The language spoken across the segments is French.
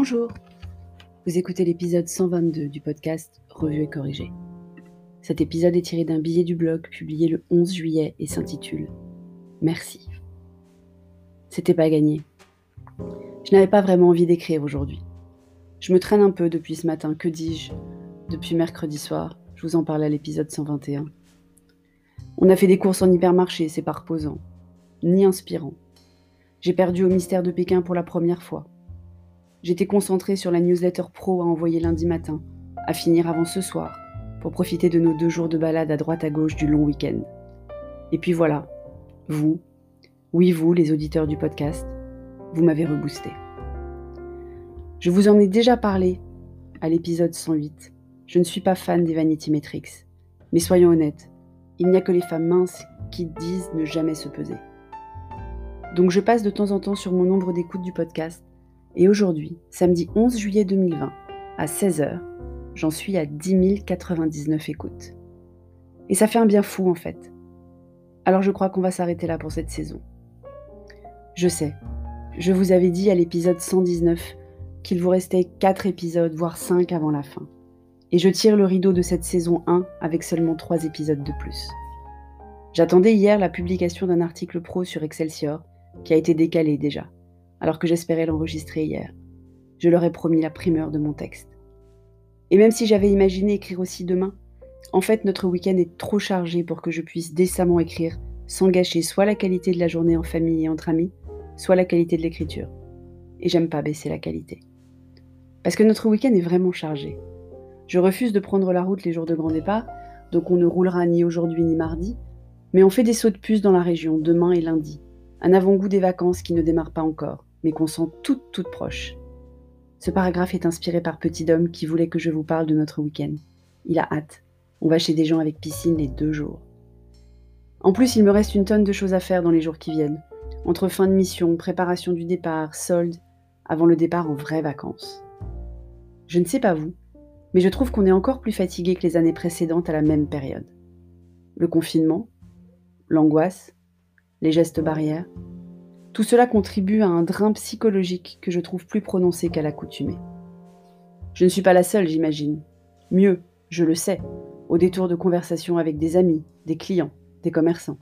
Bonjour, vous écoutez l'épisode 122 du podcast Revue et corrigé. Cet épisode est tiré d'un billet du blog publié le 11 juillet et s'intitule Merci. C'était pas gagné. Je n'avais pas vraiment envie d'écrire aujourd'hui. Je me traîne un peu depuis ce matin, que dis-je? Depuis mercredi soir, je vous en parle à l'épisode 121. On a fait des courses en hypermarché, c'est pas reposant, ni inspirant. J'ai perdu au mystère de Pékin pour la première fois. J'étais concentrée sur la newsletter pro à envoyer lundi matin, à finir avant ce soir, pour profiter de nos deux jours de balade à droite à gauche du long week-end. Et puis voilà, vous, oui vous, les auditeurs du podcast, vous m'avez reboosté. Je vous en ai déjà parlé à l'épisode 108. Je ne suis pas fan des Vanity Metrics. Mais soyons honnêtes, il n'y a que les femmes minces qui disent ne jamais se peser. Donc je passe de temps en temps sur mon nombre d'écoutes du podcast. Et aujourd'hui, samedi 11 juillet 2020, à 16h, j'en suis à 10 099 écoutes. Et ça fait un bien fou en fait. Alors je crois qu'on va s'arrêter là pour cette saison. Je sais, je vous avais dit à l'épisode 119 qu'il vous restait 4 épisodes, voire 5 avant la fin. Et je tire le rideau de cette saison 1 avec seulement 3 épisodes de plus. J'attendais hier la publication d'un article pro sur Excelsior qui a été décalé déjà, alors que j'espérais l'enregistrer hier. Je leur ai promis la primeur de mon texte. Et même si j'avais imaginé écrire aussi demain, en fait notre week-end est trop chargé pour que je puisse décemment écrire sans gâcher soit la qualité de la journée en famille et entre amis, soit la qualité de l'écriture. Et j'aime pas baisser la qualité. Parce que notre week-end est vraiment chargé. Je refuse de prendre la route les jours de grand départ, donc on ne roulera ni aujourd'hui ni mardi, mais on fait des sauts de puce dans la région demain et lundi, un avant-goût des vacances qui ne démarrent pas encore, mais qu'on sent toutes toutes proches. Ce paragraphe est inspiré par Petit Dom qui voulait que je vous parle de notre week-end. Il a hâte. On va chez des gens avec piscine les deux jours. En plus, il me reste une tonne de choses à faire dans les jours qui viennent. Entre fin de mission, préparation du départ, solde, avant le départ en vraies vacances. Je ne sais pas vous, mais je trouve qu'on est encore plus fatigué que les années précédentes à la même période. Le confinement, l'angoisse, les gestes barrières, tout cela contribue à un drain psychologique que je trouve plus prononcé qu'à l'accoutumée. Je ne suis pas la seule, j'imagine. Mieux, je le sais, au détour de conversations avec des amis, des clients, des commerçants.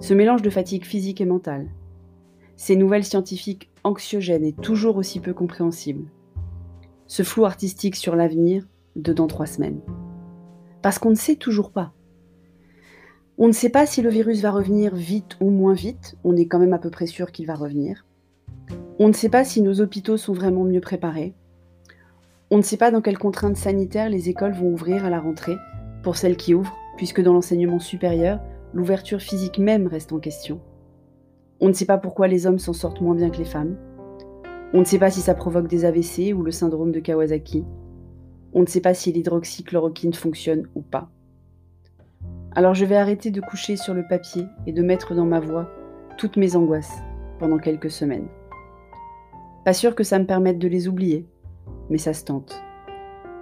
Ce mélange de fatigue physique et mentale, ces nouvelles scientifiques anxiogènes et toujours aussi peu compréhensibles, ce flou artistique sur l'avenir de dans trois semaines. Parce qu'on ne sait toujours pas. On ne sait pas si le virus va revenir vite ou moins vite, on est quand même à peu près sûr qu'il va revenir. On ne sait pas si nos hôpitaux sont vraiment mieux préparés. On ne sait pas dans quelles contraintes sanitaires les écoles vont ouvrir à la rentrée, pour celles qui ouvrent, puisque dans l'enseignement supérieur, l'ouverture physique même reste en question. On ne sait pas pourquoi les hommes s'en sortent moins bien que les femmes. On ne sait pas si ça provoque des AVC ou le syndrome de Kawasaki. On ne sait pas si l'hydroxychloroquine fonctionne ou pas. Alors je vais arrêter de coucher sur le papier et de mettre dans ma voix toutes mes angoisses pendant quelques semaines. Pas sûr que ça me permette de les oublier, mais ça se tente.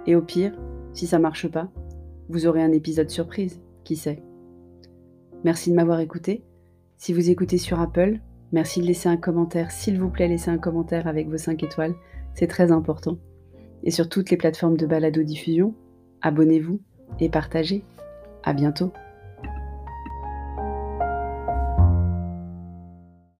Et au pire, si ça marche pas, vous aurez un épisode surprise, qui sait. Merci de m'avoir écouté. Si vous écoutez sur Apple, merci de laisser un commentaire. S'il vous plaît, laissez un commentaire avec vos 5 étoiles. C'est très important. Et sur toutes les plateformes de balado-diffusion, abonnez-vous et partagez. À bientôt.